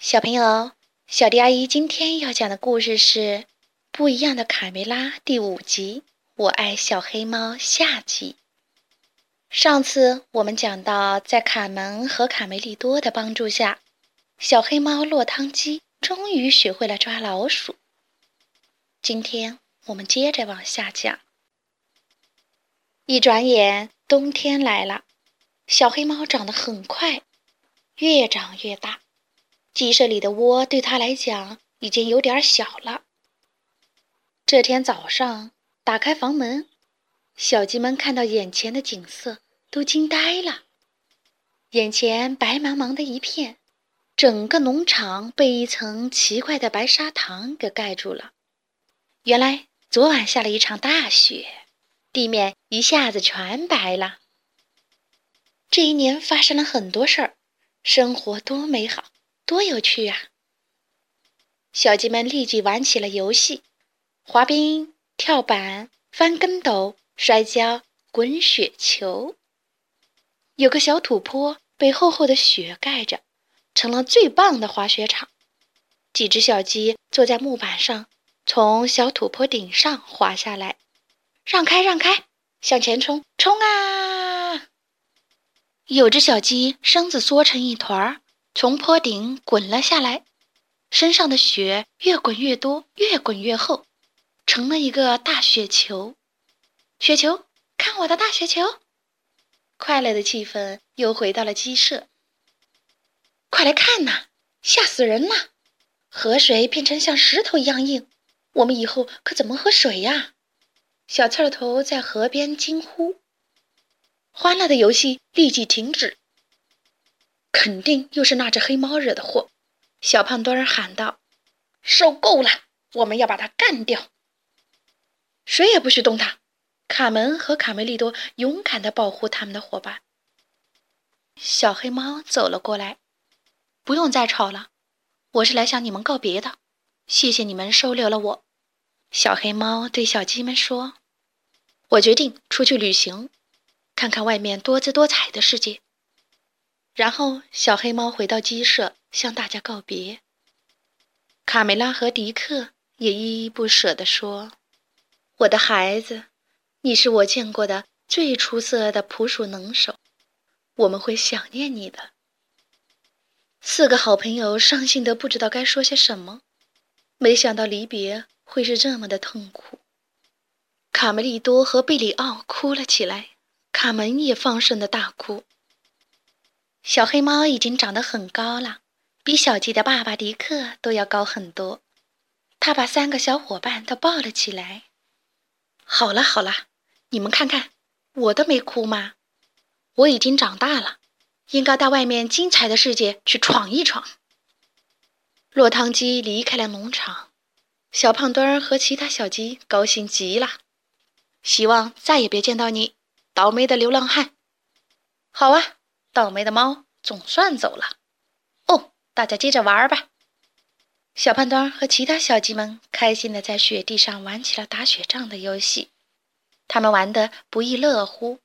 小朋友，小迪阿姨今天要讲的故事是《不一样的卡梅拉》第五集《我爱小黑猫》下集。上次我们讲到，在卡门和卡梅利多的帮助下，小黑猫落汤鸡终于学会了抓老鼠。今天我们接着往下讲。一转眼，冬天来了，小黑猫长得很快，越长越大。鸡舍里的窝对他来讲已经有点小了。这天早上，打开房门，小鸡们看到眼前的景色都惊呆了。眼前白茫茫的一片，整个农场被一层奇怪的白砂糖给盖住了。原来昨晚下了一场大雪，地面一下子全白了。这一年发生了很多事儿，生活多美好。多有趣呀！小鸡们立即玩起了游戏：滑冰、跳板、翻跟斗、摔跤、滚雪球。有个小土坡被厚厚的雪盖着，成了最棒的滑雪场。几只小鸡坐在木板上，从小土坡顶上滑下来。让开，让开，向前冲，冲啊！有只小鸡身子缩成一团儿。从坡顶滚了下来，身上的雪越滚越多，越滚越厚，成了一个大雪球。雪球，看我的大雪球！快乐的气氛又回到了鸡舍。快来看呐，吓死人了！河水变成像石头一样硬，我们以后可怎么喝水呀？小刺头在河边惊呼。欢乐的游戏立即停止。肯定又是那只黑猫惹的祸，小胖墩儿喊道：“受够了，我们要把它干掉！谁也不许动它！”卡门和卡梅利多勇敢地保护他们的伙伴。小黑猫走了过来：“不用再吵了，我是来向你们告别的。谢谢你们收留了我。”小黑猫对小鸡们说：“我决定出去旅行，看看外面多姿多彩的世界。”然后，小黑猫回到鸡舍，向大家告别。卡梅拉和迪克也依依不舍地说：“我的孩子，你是我见过的最出色的捕鼠能手，我们会想念你的。”四个好朋友伤心得不知道该说些什么，没想到离别会是这么的痛苦。卡梅利多和贝里奥哭了起来，卡门也放声的大哭。小黑猫已经长得很高了，比小鸡的爸爸迪克都要高很多。他把三个小伙伴都抱了起来。好了好了，你们看看，我都没哭吗？我已经长大了，应该到外面精彩的世界去闯一闯。落汤鸡离开了农场，小胖墩儿和其他小鸡高兴极了。希望再也别见到你，倒霉的流浪汉。好啊。倒霉的猫总算走了，哦，大家接着玩吧。小胖墩和其他小鸡们开心地在雪地上玩起了打雪仗的游戏，他们玩得不亦乐乎。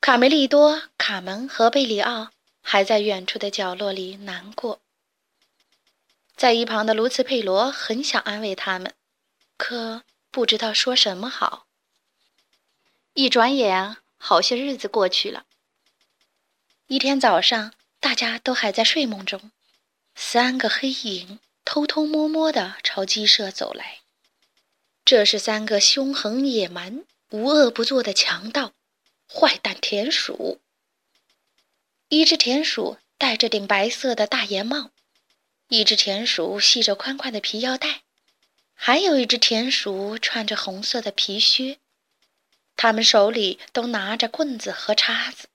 卡梅利多、卡门和贝里奥还在远处的角落里难过，在一旁的卢茨佩罗很想安慰他们，可不知道说什么好。一转眼，好些日子过去了。一天早上，大家都还在睡梦中，三个黑影偷偷摸摸地朝鸡舍走来。这是三个凶狠野蛮、无恶不作的强盗——坏蛋田鼠。一只田鼠戴着顶白色的大檐帽，一只田鼠系着宽宽的皮腰带，还有一只田鼠穿着红色的皮靴。他们手里都拿着棍子和叉子。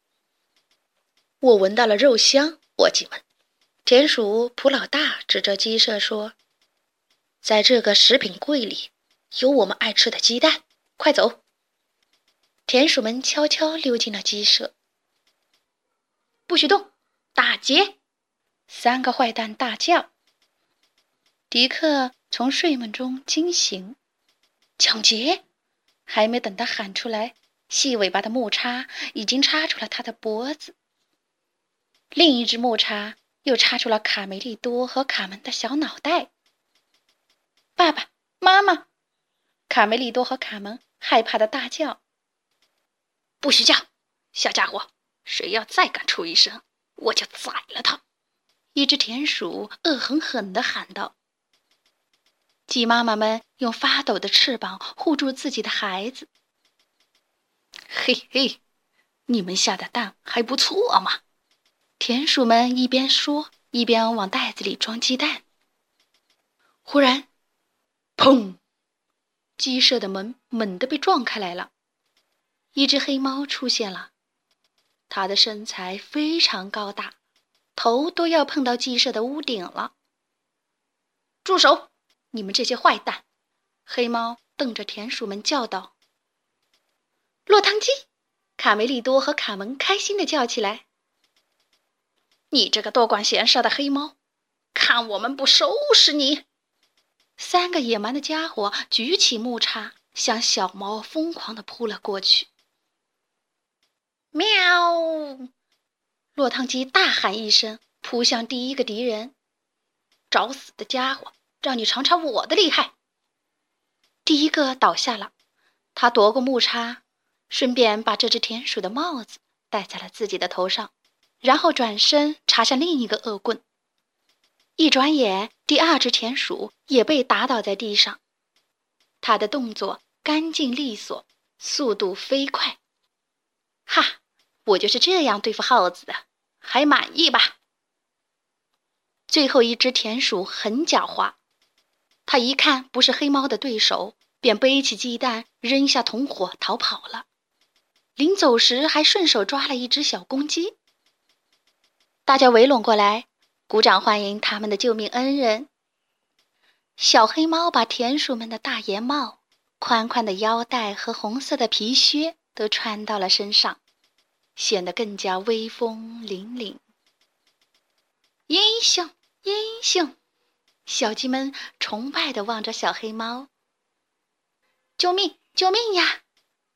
我闻到了肉香，伙计们！田鼠普老大指着鸡舍说：“在这个食品柜里有我们爱吃的鸡蛋，快走！”田鼠们悄悄溜进了鸡舍。不许动！打劫！三个坏蛋大叫。迪克从睡梦中惊醒，抢劫！还没等他喊出来，细尾巴的木叉已经插出了他的脖子。另一只木叉又插出了卡梅利多和卡门的小脑袋。爸爸妈妈，卡梅利多和卡门害怕的大叫：“不许叫，小家伙！谁要再敢出一声，我就宰了他！”一只田鼠恶狠狠地喊道。鸡妈妈们用发抖的翅膀护住自己的孩子。嘿嘿，你们下的蛋还不错嘛！田鼠们一边说，一边往袋子里装鸡蛋。忽然，砰！鸡舍的门猛地被撞开来了，一只黑猫出现了。它的身材非常高大，头都要碰到鸡舍的屋顶了。住手！你们这些坏蛋！黑猫瞪着田鼠们叫道：“落汤鸡！”卡梅利多和卡门开心地叫起来：“你这个多管闲事的黑猫，看我们不收拾你！”三个野蛮的家伙举起木叉，向小猫疯狂地扑了过去。喵！落汤鸡大喊一声，扑向第一个敌人。找死的家伙！让你尝尝我的厉害！第一个倒下了，他夺过木叉，顺便把这只田鼠的帽子戴在了自己的头上，然后转身插向另一个恶棍。一转眼，第二只田鼠也被打倒在地上。他的动作干净利索，速度飞快。哈，我就是这样对付耗子的，还满意吧？最后一只田鼠很狡猾。他一看不是黑猫的对手，便背起鸡蛋，扔下同伙逃跑了。临走时，还顺手抓了一只小公鸡。大家围拢过来，鼓掌欢迎他们的救命恩人。小黑猫把田鼠们的大檐帽、宽宽的腰带和红色的皮靴都穿到了身上，显得更加威风凛凛。英雄，英雄！小鸡们崇拜地望着小黑猫。救命！救命呀！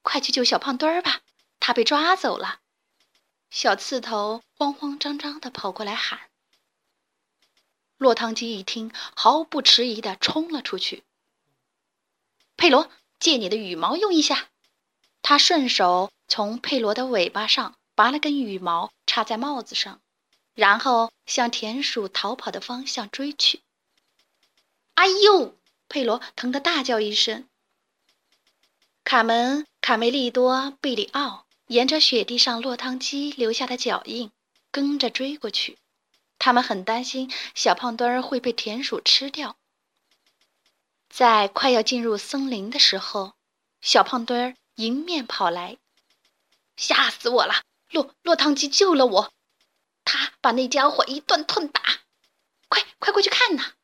快去救小胖墩儿吧，他被抓走了。小刺头慌慌张张地跑过来喊。落汤鸡一听，毫不迟疑地冲了出去。佩罗，借你的羽毛用一下。他顺手从佩罗的尾巴上拔了根羽毛，插在帽子上，然后向田鼠逃跑的方向追去。哎呦！佩罗疼得大叫一声。卡门、卡梅利多、贝里奥沿着雪地上落汤鸡留下的脚印跟着追过去，他们很担心小胖墩儿会被田鼠吃掉。在快要进入森林的时候，小胖墩儿迎面跑来，吓死我了！落落汤鸡救了我，他把那家伙一顿痛打，快快过去看呐！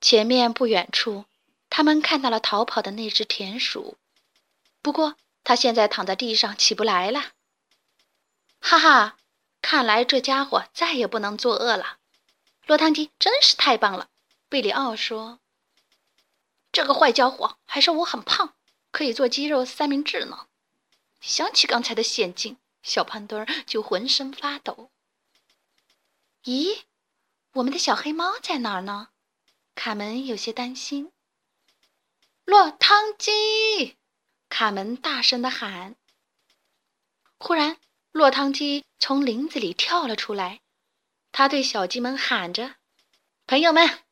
前面不远处，他们看到了逃跑的那只田鼠，不过他现在躺在地上起不来了。哈哈，看来这家伙再也不能作恶了。落汤鸡真是太棒了，贝里奥说：“这个坏家伙还说我很胖，可以做鸡肉三明治呢。”想起刚才的险境，小胖墩儿就浑身发抖。咦，我们的小黑猫在哪儿呢？卡门有些担心。落汤鸡！卡门大声的喊。忽然，落汤鸡从林子里跳了出来，他对小鸡们喊着：“朋友们，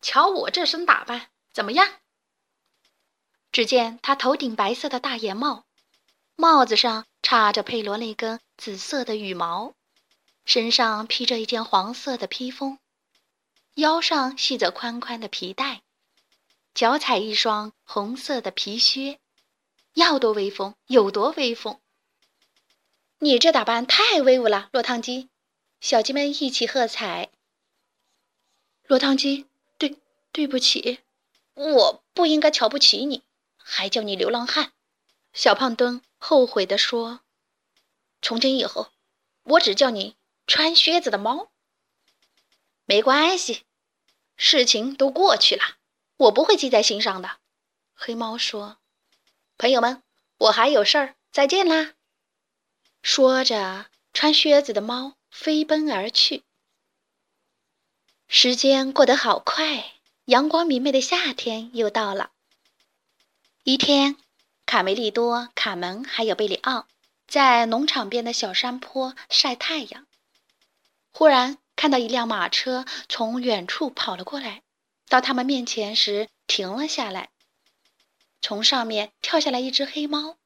瞧我这身打扮，怎么样？”只见他头顶白色的大檐帽，帽子上插着佩罗那根紫色的羽毛，身上披着一件黄色的披风。腰上系着宽宽的皮带，脚踩一双红色的皮靴，要多威风有多威风！你这打扮太威武了，落汤鸡！小鸡们一起喝彩。落汤鸡，对，对不起，我不应该瞧不起你，还叫你流浪汉。小胖墩后悔地说：“从今以后，我只叫你穿靴子的猫。”没关系，事情都过去了，我不会记在心上的。黑猫说：“朋友们，我还有事儿，再见啦。”说着，穿靴子的猫飞奔而去。时间过得好快，阳光明媚的夏天又到了。一天，卡梅利多、卡门还有贝里奥在农场边的小山坡晒太阳。忽然看到一辆马车从远处跑了过来，到他们面前时停了下来。从上面跳下来一只黑猫，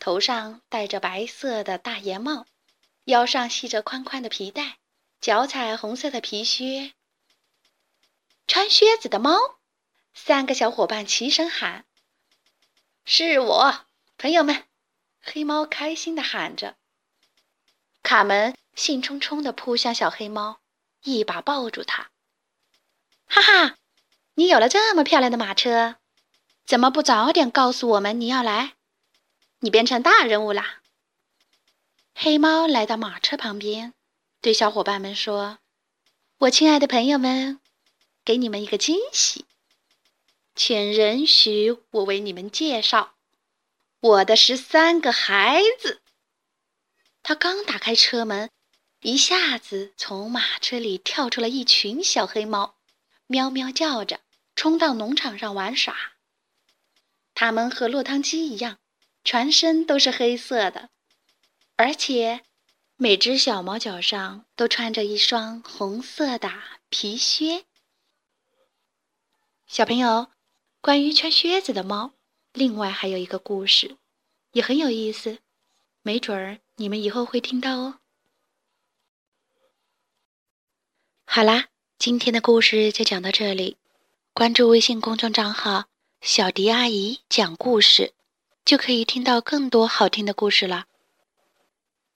头上戴着白色的大檐帽，腰上系着宽宽的皮带，脚踩红色的皮靴。穿靴子的猫，三个小伙伴齐声喊：“是我，朋友们！”黑猫开心地喊着。卡门兴冲冲地扑向小黑猫，一把抱住它。哈哈，你有了这么漂亮的马车，怎么不早点告诉我们你要来？你变成大人物啦！黑猫来到马车旁边，对小伙伴们说：“我亲爱的朋友们。”给你们一个惊喜，请允许我为你们介绍我的十三个孩子。他刚打开车门，一下子从马车里跳出了一群小黑猫，喵喵叫着冲到农场上玩耍。它们和落汤鸡一样，全身都是黑色的，而且每只小猫脚上都穿着一双红色的皮靴。小朋友，关于穿靴子的猫，另外还有一个故事，也很有意思，没准儿你们以后会听到哦。好啦，今天的故事就讲到这里，关注微信公众账号“小迪阿姨讲故事”，就可以听到更多好听的故事了。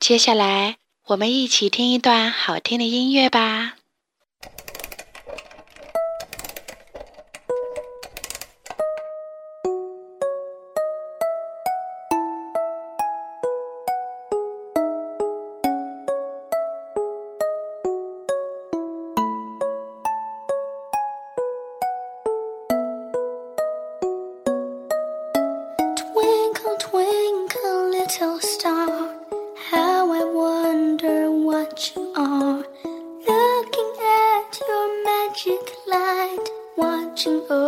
接下来，我们一起听一段好听的音乐吧。watching oh,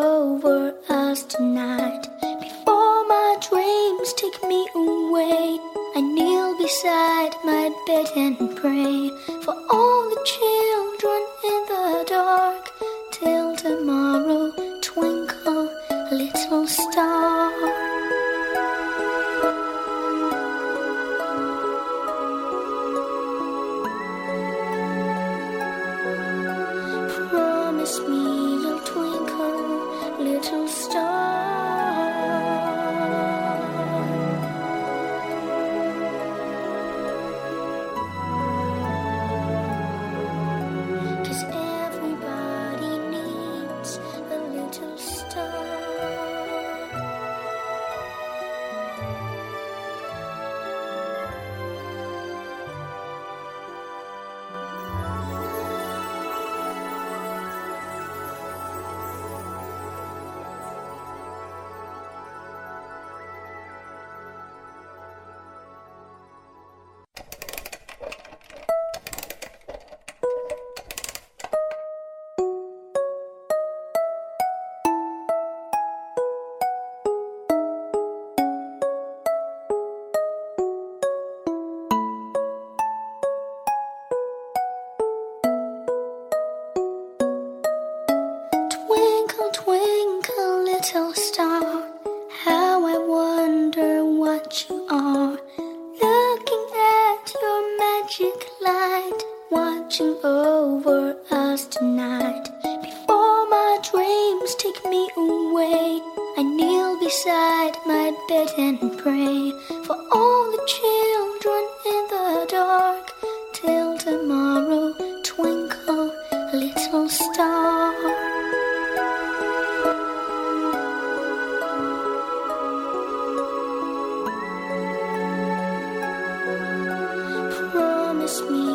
promise me.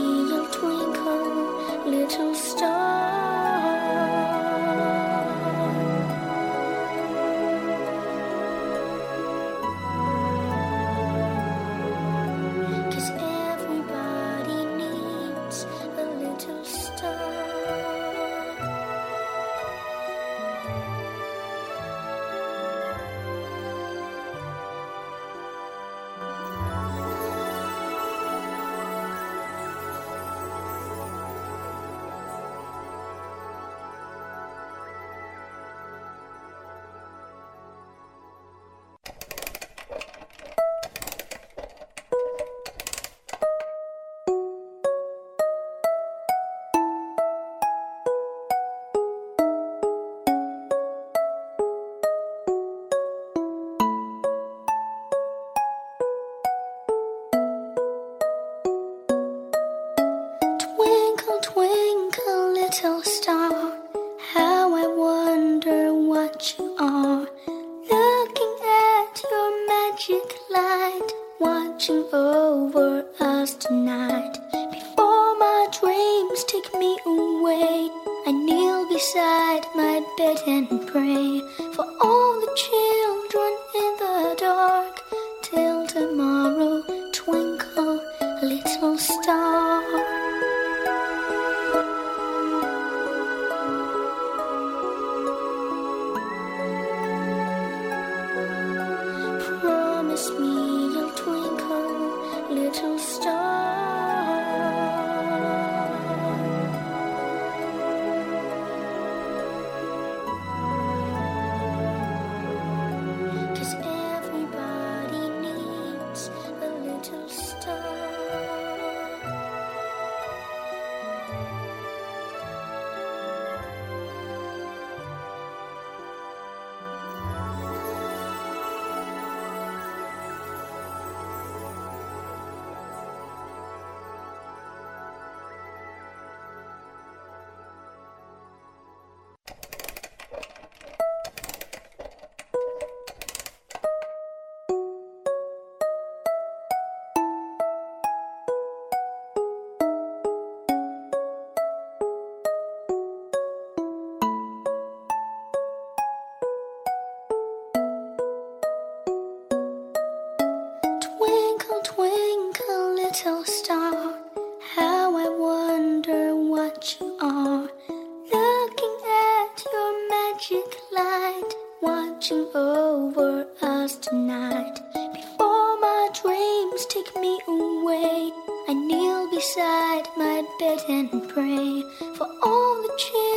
searching for washing over us tonight. Before my dreams take me away, I kneel beside my bed and pray for all the children.